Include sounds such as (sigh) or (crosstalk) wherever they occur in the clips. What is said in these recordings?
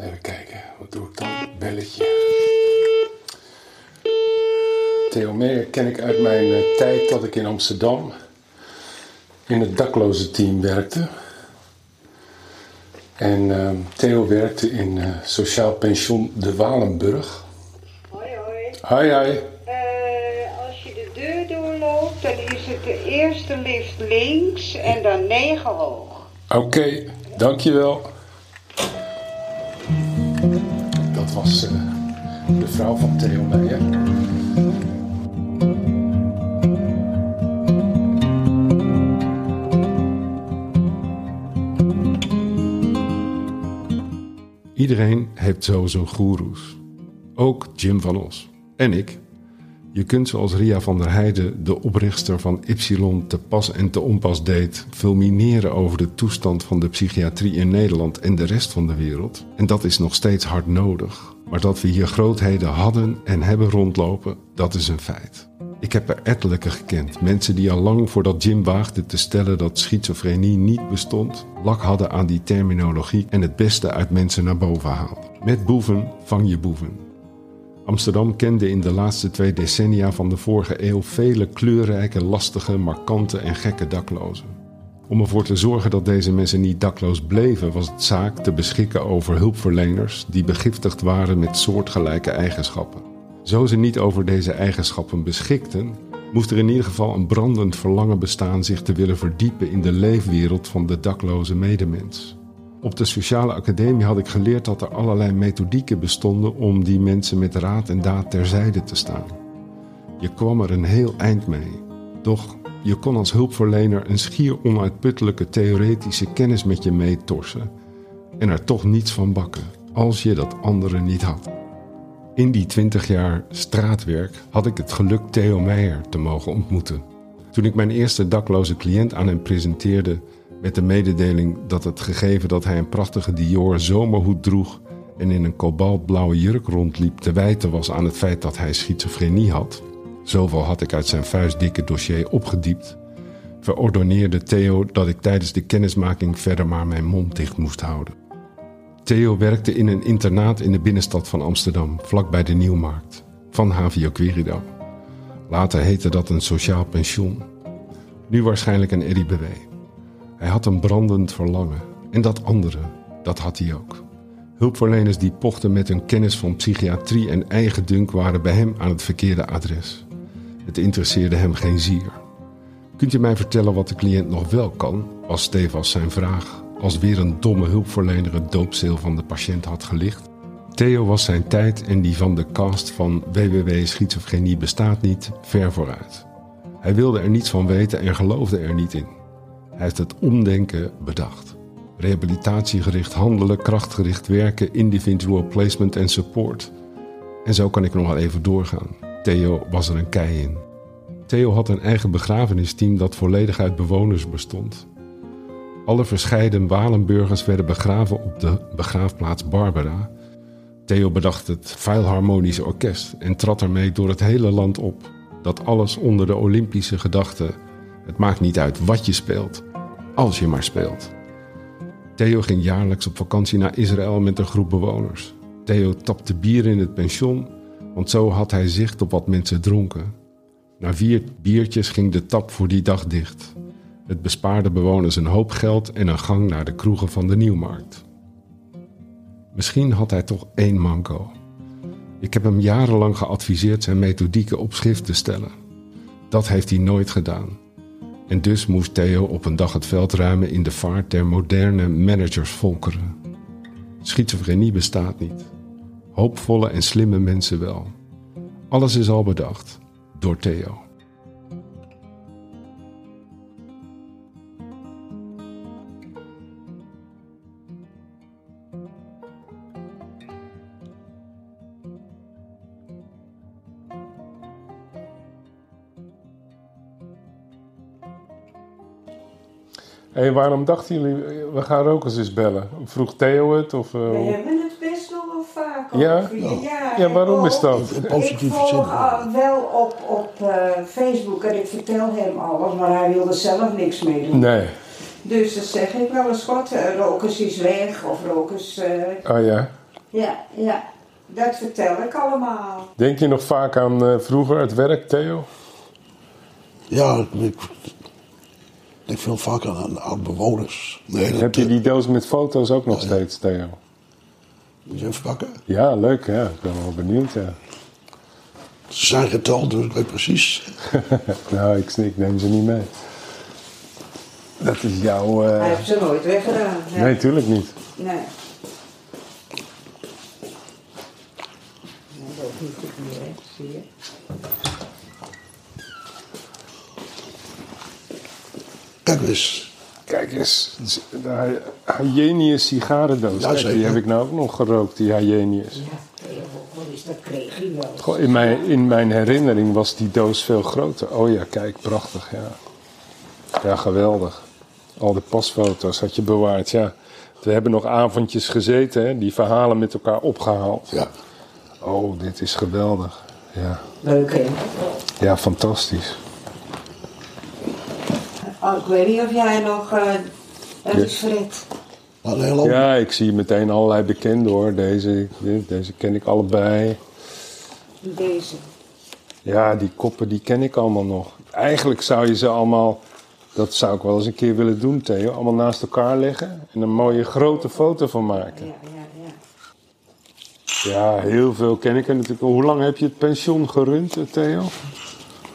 Even kijken, wat doe ik dan? Belletje. Theo Meijer ken ik uit mijn eh, tijd dat ik in Amsterdam in het dakloze team werkte. En ehm, Theo werkte in eh, Sociaal Pension De Walenburg. Hoi, hoi. Hoi, hoi. Eh, als je de deur doorloopt, dan is het de eerste lift links en dan negen hoog. Oké, dankjewel. Was eh, de vrouw van Theo. Iedereen heeft zo zijn goeroes. Ook Jim van Os. En ik. Je kunt zoals Ria van der Heijden, de oprichter van Ypsilon, te pas en te onpas deed, fulmineren over de toestand van de psychiatrie in Nederland en de rest van de wereld. En dat is nog steeds hard nodig. Maar dat we hier grootheden hadden en hebben rondlopen, dat is een feit. Ik heb er ettelijke gekend. Mensen die al lang voordat Jim waagde te stellen dat schizofrenie niet bestond, lak hadden aan die terminologie en het beste uit mensen naar boven haalden. Met boeven vang je boeven. Amsterdam kende in de laatste twee decennia van de vorige eeuw vele kleurrijke, lastige, markante en gekke daklozen. Om ervoor te zorgen dat deze mensen niet dakloos bleven, was het zaak te beschikken over hulpverleners die begiftigd waren met soortgelijke eigenschappen. Zo ze niet over deze eigenschappen beschikten, moest er in ieder geval een brandend verlangen bestaan zich te willen verdiepen in de leefwereld van de dakloze medemens. Op de sociale academie had ik geleerd dat er allerlei methodieken bestonden om die mensen met raad en daad terzijde te staan. Je kwam er een heel eind mee. Doch je kon als hulpverlener een schier onuitputtelijke theoretische kennis met je meetorsen en er toch niets van bakken, als je dat anderen niet had. In die twintig jaar straatwerk had ik het geluk Theo Meijer te mogen ontmoeten. Toen ik mijn eerste dakloze cliënt aan hem presenteerde, met de mededeling dat het gegeven dat hij een prachtige Dior zomerhoed droeg en in een kobaltblauwe jurk rondliep te wijten was aan het feit dat hij schizofrenie had. Zoveel had ik uit zijn vuistdikke dossier opgediept. Verordoneerde Theo dat ik tijdens de kennismaking verder maar mijn mond dicht moest houden. Theo werkte in een internaat in de binnenstad van Amsterdam, vlakbij de Nieuwmarkt, van HVO Querido. Later heette dat een sociaal pensioen. Nu waarschijnlijk een RIBW. Hij had een brandend verlangen. En dat andere, dat had hij ook. Hulpverleners die pochten met hun kennis van psychiatrie en eigen dunk waren bij hem aan het verkeerde adres. Het interesseerde hem geen zier. Kunt u mij vertellen wat de cliënt nog wel kan? was stevast zijn vraag, als weer een domme hulpverlener het doopzeel van de patiënt had gelicht. Theo was zijn tijd en die van de cast van WWW Schizofrenie bestaat niet ver vooruit. Hij wilde er niets van weten en geloofde er niet in. Hij heeft het omdenken bedacht. Rehabilitatiegericht handelen, krachtgericht werken, individual placement en support. En zo kan ik nog wel even doorgaan. Theo was er een kei in. Theo had een eigen begrafenisteam dat volledig uit bewoners bestond. Alle verscheiden Walenburgers werden begraven op de begraafplaats Barbara. Theo bedacht het Philharmonische Orkest en trad ermee door het hele land op. Dat alles onder de Olympische gedachte het maakt niet uit wat je speelt, als je maar speelt. Theo ging jaarlijks op vakantie naar Israël met een groep bewoners. Theo tapte bier in het pension, want zo had hij zicht op wat mensen dronken. Na vier biertjes ging de tap voor die dag dicht. Het bespaarde bewoners een hoop geld en een gang naar de kroegen van de Nieuwmarkt. Misschien had hij toch één manco. Ik heb hem jarenlang geadviseerd zijn methodieken op schrift te stellen. Dat heeft hij nooit gedaan. En dus moest Theo op een dag het veld ruimen in de vaart der moderne managersvolkeren. Schizofrenie bestaat niet. Hoopvolle en slimme mensen wel. Alles is al bedacht door Theo. Hé, waarom dachten jullie, we gaan Rokers eens bellen? Vroeg Theo het? Of, uh, We hoe- hebben het best nog wel vaak Ja? over je. Ja, ja, ik waarom ook. is dat? Positief ik volg ah, wel op, op eh, Facebook en ik vertel hem alles, maar hij wil er zelf niks mee doen. Nee. Dus dan zeg ik wel eens wat, eh, rokers is weg of rokers... eh, Oh ja. Ja, ja. Dat vertel ik allemaal. Denk je nog vaak aan eh, vroeger het werk, Theo? Ja, ik, ik veel vaak aan, oud-bewoners. Nee, dat, Heb je die doos met foto's ook nog steeds, Theo? Moet je even pakken? Ja, leuk, ja. Ik ben wel benieuwd, ja. Ze zijn geteld, dus ik weet precies. (laughs) nou, ik, ik neem ze niet mee. Dat is jouw... eh, Hij heeft ze nooit weggedaan. hè? Nee, tuurlijk niet. Nee. Nee, dat hoeft het niet, hè. Zie je? Kijk eens. Kijk eens, de Hyenius sigarendoos. Ja, Kijk, die heb ik nou ook nog gerookt, die Hyenius. Ja, dat kreeg hij wel. Goh, in, mijn, in mijn herinnering was die doos veel groter. Oh ja, kijk, prachtig, ja. Ja, geweldig. Al de pasfoto's had je bewaard, ja. We hebben nog avondjes gezeten, hè, die verhalen met elkaar opgehaald. Ja. Oh, dit is geweldig. Ja, Leuk, hè? ja fantastisch. Oh, ik weet niet of jij nog... eh een heel ander- Ja, ik zie meteen allerlei bekenden hoor. Deze, deze ken ik allebei. Deze. Ja, die koppen die ken ik allemaal nog. Eigenlijk zou je ze allemaal, dat zou ik wel eens een keer willen doen, Theo, allemaal naast elkaar leggen en een mooie grote foto van maken. Ja, ja, ja. Ja, heel veel ken ik er natuurlijk. Hoe lang heb je het pension gerund, Theo?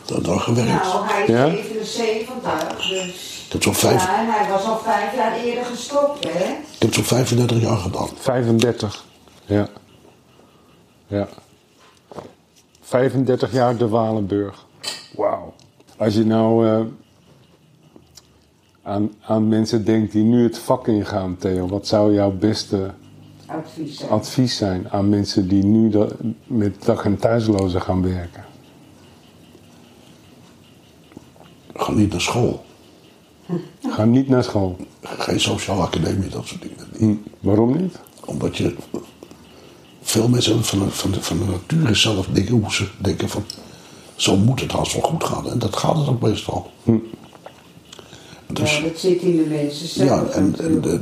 Dat daar gewerkt. Nou, hij is Ja? 77, dus... Ik heb zo'n vijf, Ja, en hij was al vijf jaar eerder gestopt, hè? ik heb zo'n 35 jaar gedaan. 35. Ja. Ja. 35 jaar de Walenburg. Wauw. Als je nou eh, aan, aan mensen denkt die nu het vak ingaan, Theo, wat zou jouw beste Advies. hè? advies zijn aan mensen die nu met dag- en thuislozen gaan werken? Ga niet naar school. Ga niet naar school. Geen sociale academie, dat soort dingen. Hm, Waarom niet? Omdat je... Veel mensen hebben van de, van, de, van de nature zelf dingen hoe ze denken van... Zo moet het haast wel goed gaan. En dat gaat het ook meestal. Dus, Ja, dat zit in de mensen zelf. Ja, en, en de-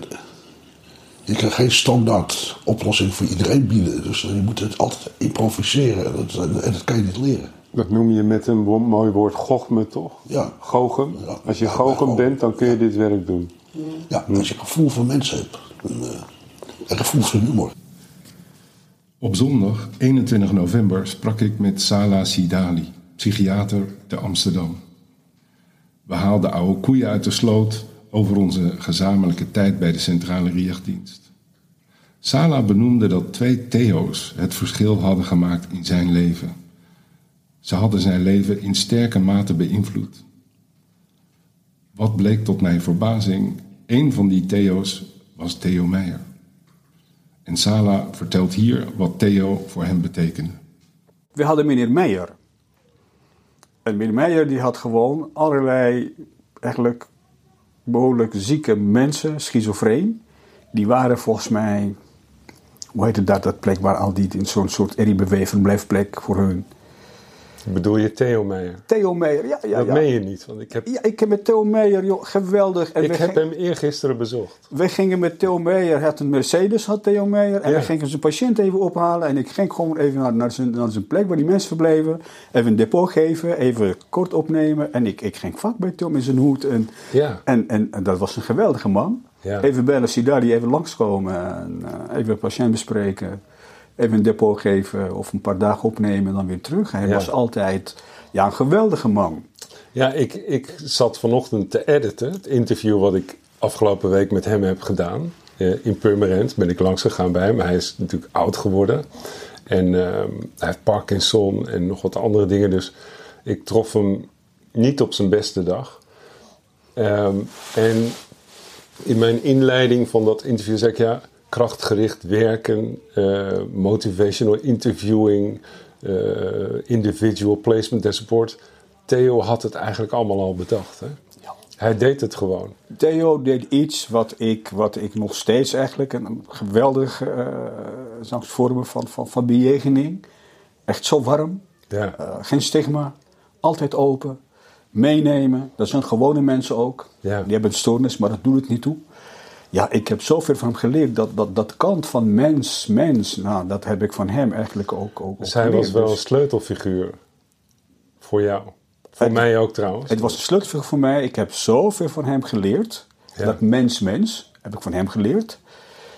je kan geen standaard oplossing voor iedereen bieden. Dus je moet het altijd improviseren. En dat, en dat kan je niet leren. Dat noem je met een mooi woord gochme, toch? Ja. Gochem. Ja. Als je Ja, bent, dan kun je dit werk doen. Ja, als je gevoel voor mensen hebt. En, eh, en gevoel voor humor. Op zondag 21 november sprak ik met Sala Sidali, psychiater te Amsterdam. We haalden oude koeien uit de sloot over onze gezamenlijke tijd bij de Centrale Riechdienst. Sala benoemde dat twee Theo's het verschil hadden gemaakt in zijn leven. Ze hadden zijn leven in sterke mate beïnvloed. Wat bleek tot mijn verbazing? Een van die Theo's was Theo Meijer. En Sala vertelt hier wat Theo voor hem betekende. We hadden meneer Meijer. En meneer Meijer die had gewoon allerlei eigenlijk behoorlijk zieke mensen, schizofreen. Die waren volgens mij, hoe heet het dat, dat plek waar al die in zo'n soort RIBW verblijfplek voor hun. Bedoel je Theo Meijer? Theo Meijer, ja, ja, dat ja. meen je niet, want ik heb, Ja, ik heb met Theo Meijer, joh, geweldig. En ik we heb hem eergisteren bezocht. wij gingen met Theo Meijer, had een Mercedes, had Theo Meijer. En Ja. wij gingen zijn patiënt even ophalen. En ik ging gewoon even naar, naar, zijn, naar zijn plek waar die mensen verbleven. Even een depot geven, even kort opnemen. En ik, ik ging vak bij Tom in zijn hoed. En, Ja. en, en, en dat was een geweldige man. Ja. Even bellen, Sidari, even langskomen. En, eh, even een patiënt bespreken. Even een depot geven of een paar dagen opnemen en dan weer terug. Hij Ja. was altijd ja, een geweldige man. Ja, ik, ik zat vanochtend te editen. Het interview wat ik afgelopen week met hem heb gedaan. Eh, in Purmerend ben ik langs gegaan bij hem. Hij is natuurlijk oud geworden. En ehm, hij heeft Parkinson en nog wat andere dingen. Dus ik trof hem niet op zijn beste dag. Ehm, en in mijn inleiding van dat interview zei ik ja, krachtgericht werken, eh, motivational interviewing, eh, individual placement en support. Theo had het eigenlijk allemaal al bedacht. Hè? Hij deed het gewoon. Theo deed iets wat ik, wat ik nog steeds eigenlijk een geweldig eh zou ik vormen van, van, van bejegening. Echt zo warm. Ja. Eh, geen stigma. Altijd open. Meenemen. Dat zijn gewone mensen ook. Ja. Die hebben een stoornis, maar dat doet het niet toe. Ja, ik heb zoveel van hem geleerd. Dat, dat, dat kant van mens, mens, nou, dat heb ik van hem eigenlijk ook, ook, Zij geleerd. was wel een Dus sleutelfiguur voor jou. Voor Het- mij ook trouwens. het was een sleutelfiguur voor mij. Ik heb zoveel van hem geleerd. Ja. Dat mens, mens, heb ik van hem geleerd.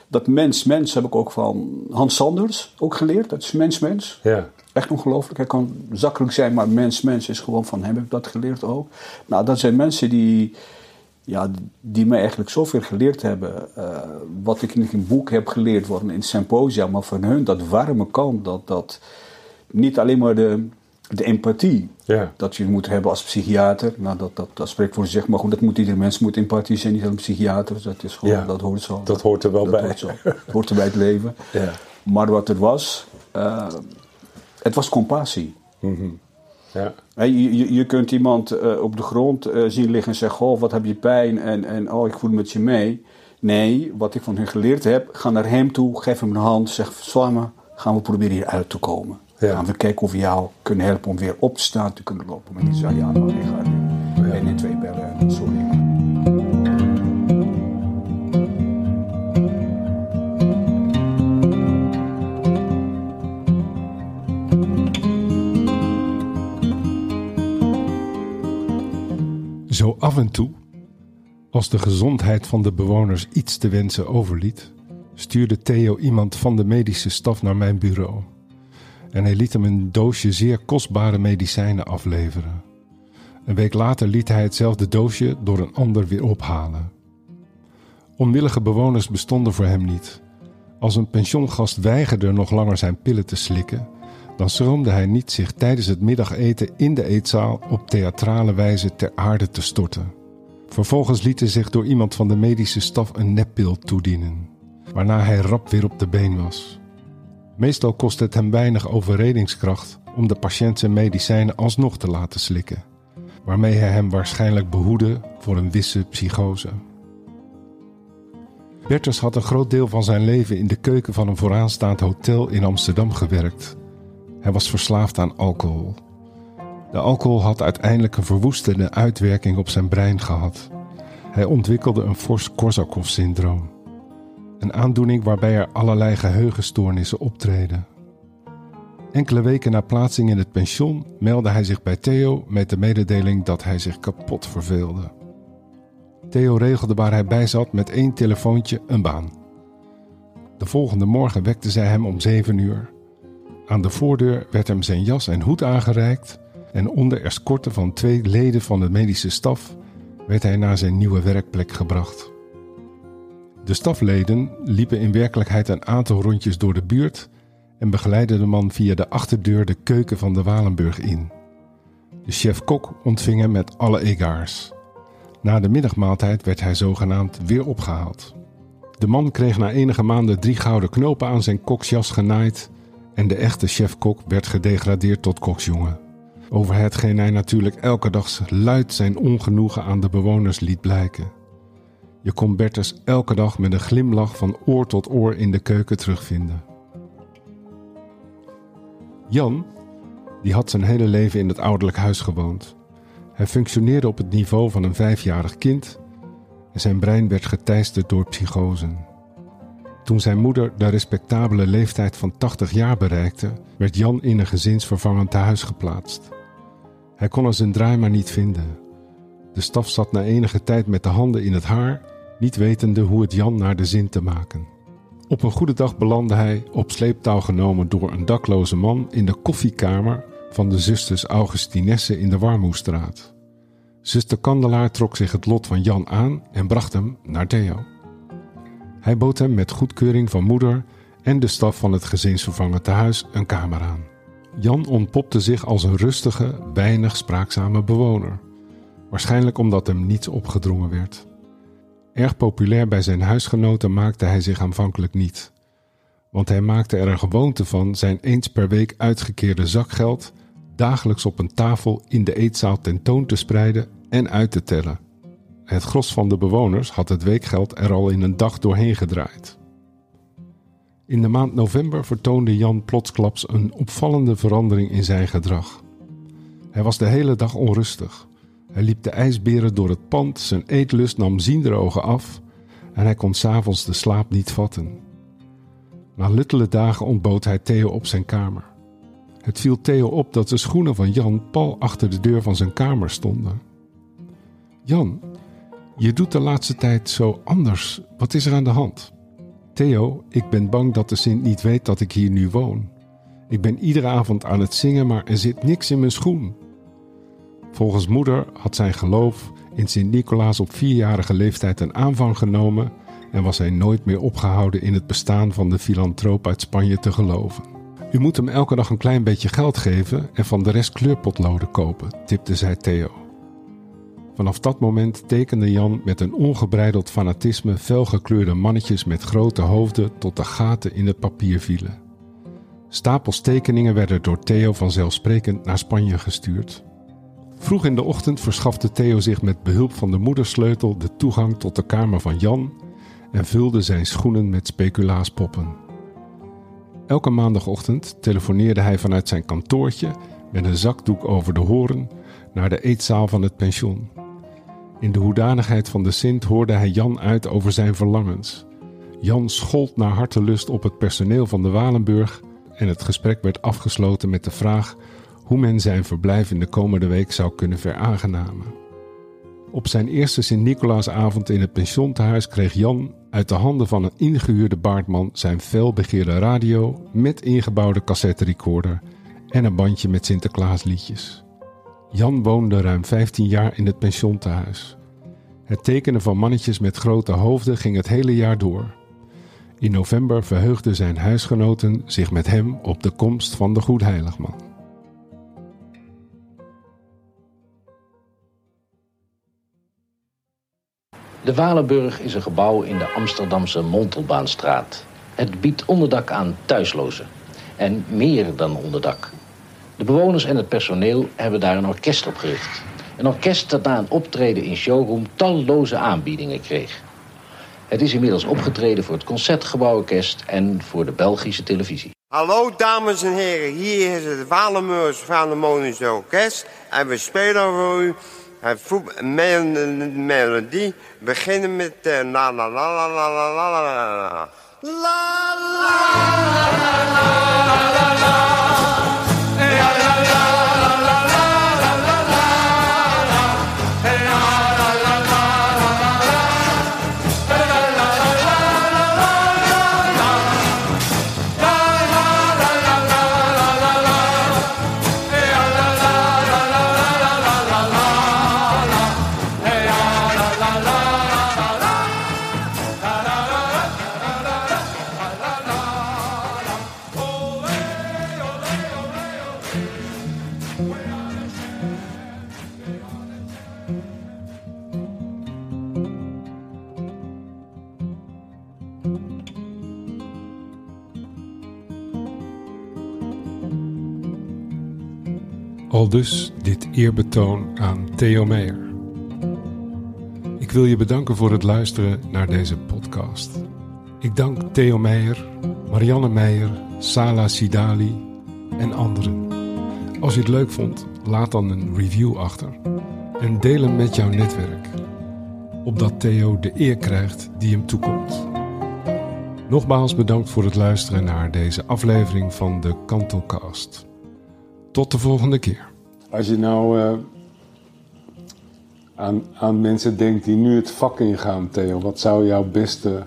Dat mens, mens heb ik ook van Hans Sanders ook geleerd. Dat is mens, mens. Ja, Echt ongelooflijk. Hij kan zakelijk zijn, maar mens, mens is gewoon van hem. Heb ik dat geleerd ook. Nou, dat zijn mensen die, ja, die mij eigenlijk zoveel geleerd hebben. eh, wat ik in een boek heb geleerd worden in symposia, maar van hun dat warme kant. Dat, dat niet alleen maar de, de empathie ja. dat je moet hebben als psychiater. Nou, dat, dat, dat spreekt voor zich. Maar goed, dat moet ieder mens moet empathie zijn, niet alleen psychiater. Dus dat is gewoon, Ja, dat hoort zo. dat hoort er wel Dat bij. Hoort zo. Het hoort er bij het leven. Ja. Maar wat het was, eh, het was compassie. Ja. Je, je, je kunt iemand eh, op de grond eh, zien liggen en zeggen: Goh, wat heb je pijn? En, en oh, ik voel met je mee. Nee, wat ik van hen geleerd heb, ga naar hem toe, geef hem een hand, zeg: Samen gaan we proberen hier uit te komen. Ja. Gaan we kijken of we jou kunnen helpen om weer op te staan, te kunnen lopen. Maar niet zeggen: Ja, nou, ik ga nu Ja. en twee bellen en af en toe, als de gezondheid van de bewoners iets te wensen overliet, stuurde Theo iemand van de medische staf naar mijn bureau. En hij liet hem een doosje zeer kostbare medicijnen afleveren. Een week later liet hij hetzelfde doosje door een ander weer ophalen. Onwillige bewoners bestonden voor hem niet. Als een pensiongast weigerde nog langer zijn pillen te slikken, dan schroomde hij niet zich tijdens het middageten in de eetzaal op theatrale wijze ter aarde te storten. Vervolgens liet hij zich door iemand van de medische staf een neppil toedienen, waarna hij rap weer op de been was. Meestal kostte het hem weinig overredingskracht om de patiënt zijn medicijnen alsnog te laten slikken, waarmee hij hem waarschijnlijk behoedde voor een wisse psychose. Bertus had een groot deel van zijn leven in de keuken van een vooraanstaand hotel in Amsterdam gewerkt. Hij was verslaafd aan alcohol. De alcohol had uiteindelijk een verwoestende uitwerking op zijn brein gehad. Hij ontwikkelde een fors Korsakoff-syndroom. Een aandoening waarbij er allerlei geheugenstoornissen optreden. Enkele weken na plaatsing in het pension meldde hij zich bij Theo met de mededeling dat hij zich kapot verveelde. Theo regelde waar hij bij zat met één telefoontje een baan. De volgende morgen wekte zij hem om zeven uur. Aan de voordeur werd hem zijn jas en hoed aangereikt en onder escorte van twee leden van de medische staf werd hij naar zijn nieuwe werkplek gebracht. De stafleden liepen in werkelijkheid een aantal rondjes door de buurt en begeleidden de man via de achterdeur de keuken van de Walenburg in. De chef-kok ontving hem met alle egaars. Na de middagmaaltijd werd hij zogenaamd weer opgehaald. De man kreeg na enige maanden drie gouden knopen aan zijn koksjas genaaid en de echte chef-kok werd gedegradeerd tot koksjongen. Over hetgeen hij natuurlijk elke dag luid zijn ongenoegen aan de bewoners liet blijken. Je kon Bertus elke dag met een glimlach van oor tot oor in de keuken terugvinden. Jan, die had zijn hele leven in het ouderlijk huis gewoond. Hij functioneerde op het niveau van een vijfjarig kind en zijn brein werd geteisterd door psychosen. Toen zijn moeder de respectabele leeftijd van 80 jaar bereikte, werd Jan in een gezinsvervangend tehuis geplaatst. Hij kon er zijn draai maar niet vinden. De staf zat na enige tijd met de handen in het haar, niet wetende hoe het Jan naar de zin te maken. Op een goede dag belandde hij, op sleeptouw genomen door een dakloze man, in de koffiekamer van de zusters Augustinesse in de Warmoestraat. Zuster Kandelaar trok zich het lot van Jan aan en bracht hem naar Theo. Hij bood hem met goedkeuring van moeder en de staf van het gezinsvervangend tehuis een kamer aan. Jan ontpopte zich als een rustige, weinig spraakzame bewoner. Waarschijnlijk omdat hem niets opgedrongen werd. Erg populair bij zijn huisgenoten maakte hij zich aanvankelijk niet. Want hij maakte er een gewoonte van zijn eens per week uitgekeerde zakgeld dagelijks op een tafel in de eetzaal tentoon te spreiden en uit te tellen. Het gros van de bewoners had het weekgeld er al in een dag doorheen gedraaid. In de maand november vertoonde Jan plotsklaps een opvallende verandering in zijn gedrag. Hij was de hele dag onrustig. Hij liep de ijsberen door het pand, zijn eetlust nam zienderogen af. en hij kon s'avonds de slaap niet vatten. Na luttele dagen ontbood hij Theo op zijn kamer. Het viel Theo op dat de schoenen van Jan pal achter de deur van zijn kamer stonden. Jan, je doet de laatste tijd zo anders. Wat is er aan de hand? Theo, ik ben bang dat de Sint niet weet dat ik hier nu woon. Ik ben iedere avond aan het zingen, maar er zit niks in mijn schoen. Volgens moeder had zijn geloof in Sint-Nicolaas op vierjarige leeftijd een aanvang genomen en was hij nooit meer opgehouden in het bestaan van de filantroop uit Spanje te geloven. U moet hem elke dag een klein beetje geld geven en van de rest kleurpotloden kopen, tipte zij Theo. Vanaf dat moment tekende Jan met een ongebreideld fanatisme felgekleurde mannetjes met grote hoofden tot de gaten in het papier vielen. Stapels tekeningen werden door Theo vanzelfsprekend naar Spanje gestuurd. Vroeg in de ochtend verschafte Theo zich met behulp van de moedersleutel de toegang tot de kamer van Jan en vulde zijn schoenen met speculaaspoppen. Elke maandagochtend telefoneerde hij vanuit zijn kantoortje met een zakdoek over de horen naar de eetzaal van het pension. In de hoedanigheid van de Sint hoorde hij Jan uit over zijn verlangens. Jan schold naar hartelust op het personeel van de Walenburg en het gesprek werd afgesloten met de vraag hoe men zijn verblijf in de komende week zou kunnen veraangenamen. Op zijn eerste Sint-Nicolaasavond in het pensiontehuis kreeg Jan uit de handen van een ingehuurde baardman zijn felbegeerde radio met ingebouwde cassetterecorder en een bandje met Sinterklaasliedjes. Jan woonde ruim 15 jaar in het pensiontehuis. Het tekenen van mannetjes met grote hoofden ging het hele jaar door. In november verheugden zijn huisgenoten zich met hem op de komst van de Goedheiligman. De Walenburg is een gebouw in de Amsterdamse Montelbaanstraat. Het biedt onderdak aan thuislozen. En meer dan onderdak. De bewoners en het personeel hebben daar een orkest opgericht. Een orkest dat na een optreden in showroom talloze aanbiedingen kreeg. Het is inmiddels opgetreden voor het Concertgebouworkest en voor de Belgische televisie. Hallo dames en heren, hier is het de Monische Orkest en we spelen voor u me- melodie. Beginnen met eh, la la la la la la la la la la. Aldus dit eerbetoon aan Theo Meijer. Ik wil je bedanken voor het luisteren naar deze podcast. Ik dank Theo Meijer, Marianne Meijer, Sala Sidali en anderen. Als je het leuk vond, laat dan een review achter en deel hem met jouw netwerk, opdat Theo de eer krijgt die hem toekomt. Nogmaals bedankt voor het luisteren naar deze aflevering van de Kantelcast. Tot de volgende keer. Als je nou eh, aan, aan mensen denkt die nu het vak ingaan, Theo, wat zou jouw beste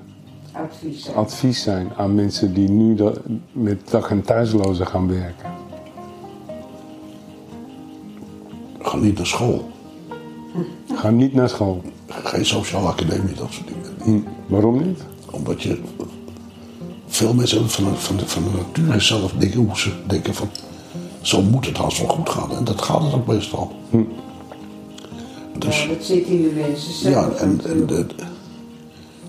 Advies. advies zijn aan mensen die nu dat- met dag- en thuislozen gaan werken? Ga niet naar school. Ga niet naar school. Geen sociale academie, dat soort dingen. Hm, Waarom niet? Omdat je... Veel mensen hebben van de, van de, van de nature zelf dingen hoe ze denken van... Zo moet het haast wel goed gaan. En dat gaat het ook meestal. Dus Ja, dat zit in de mensen zelf. ja, en, en de,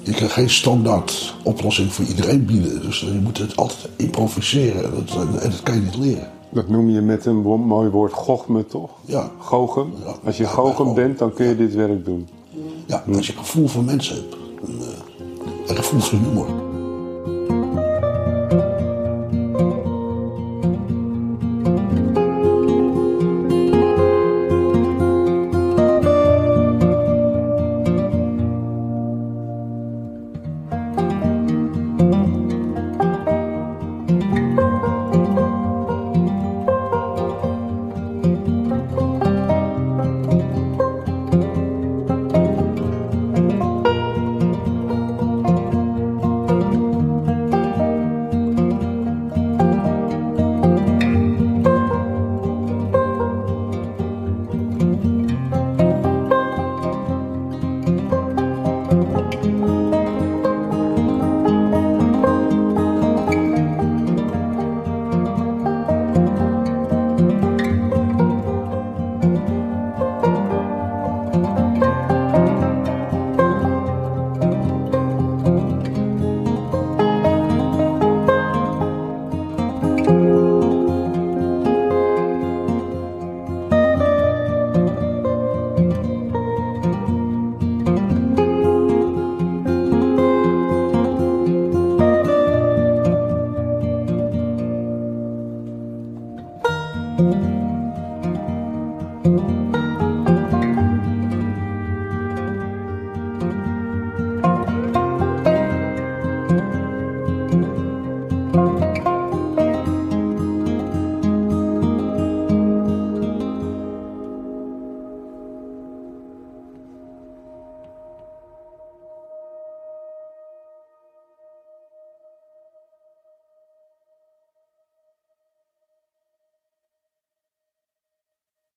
je kan geen standaard oplossing voor iedereen bieden. Dus je moet het altijd improviseren. En dat, en dat kan je niet leren. Dat noem je met een mooi woord gochme, toch? Ja. Gochem. Ja. Als je Ja, gochem goochem. bent, dan kun je dit werk doen. Ja, als je gevoel voor mensen hebt. En, eh, en gevoel voor humor.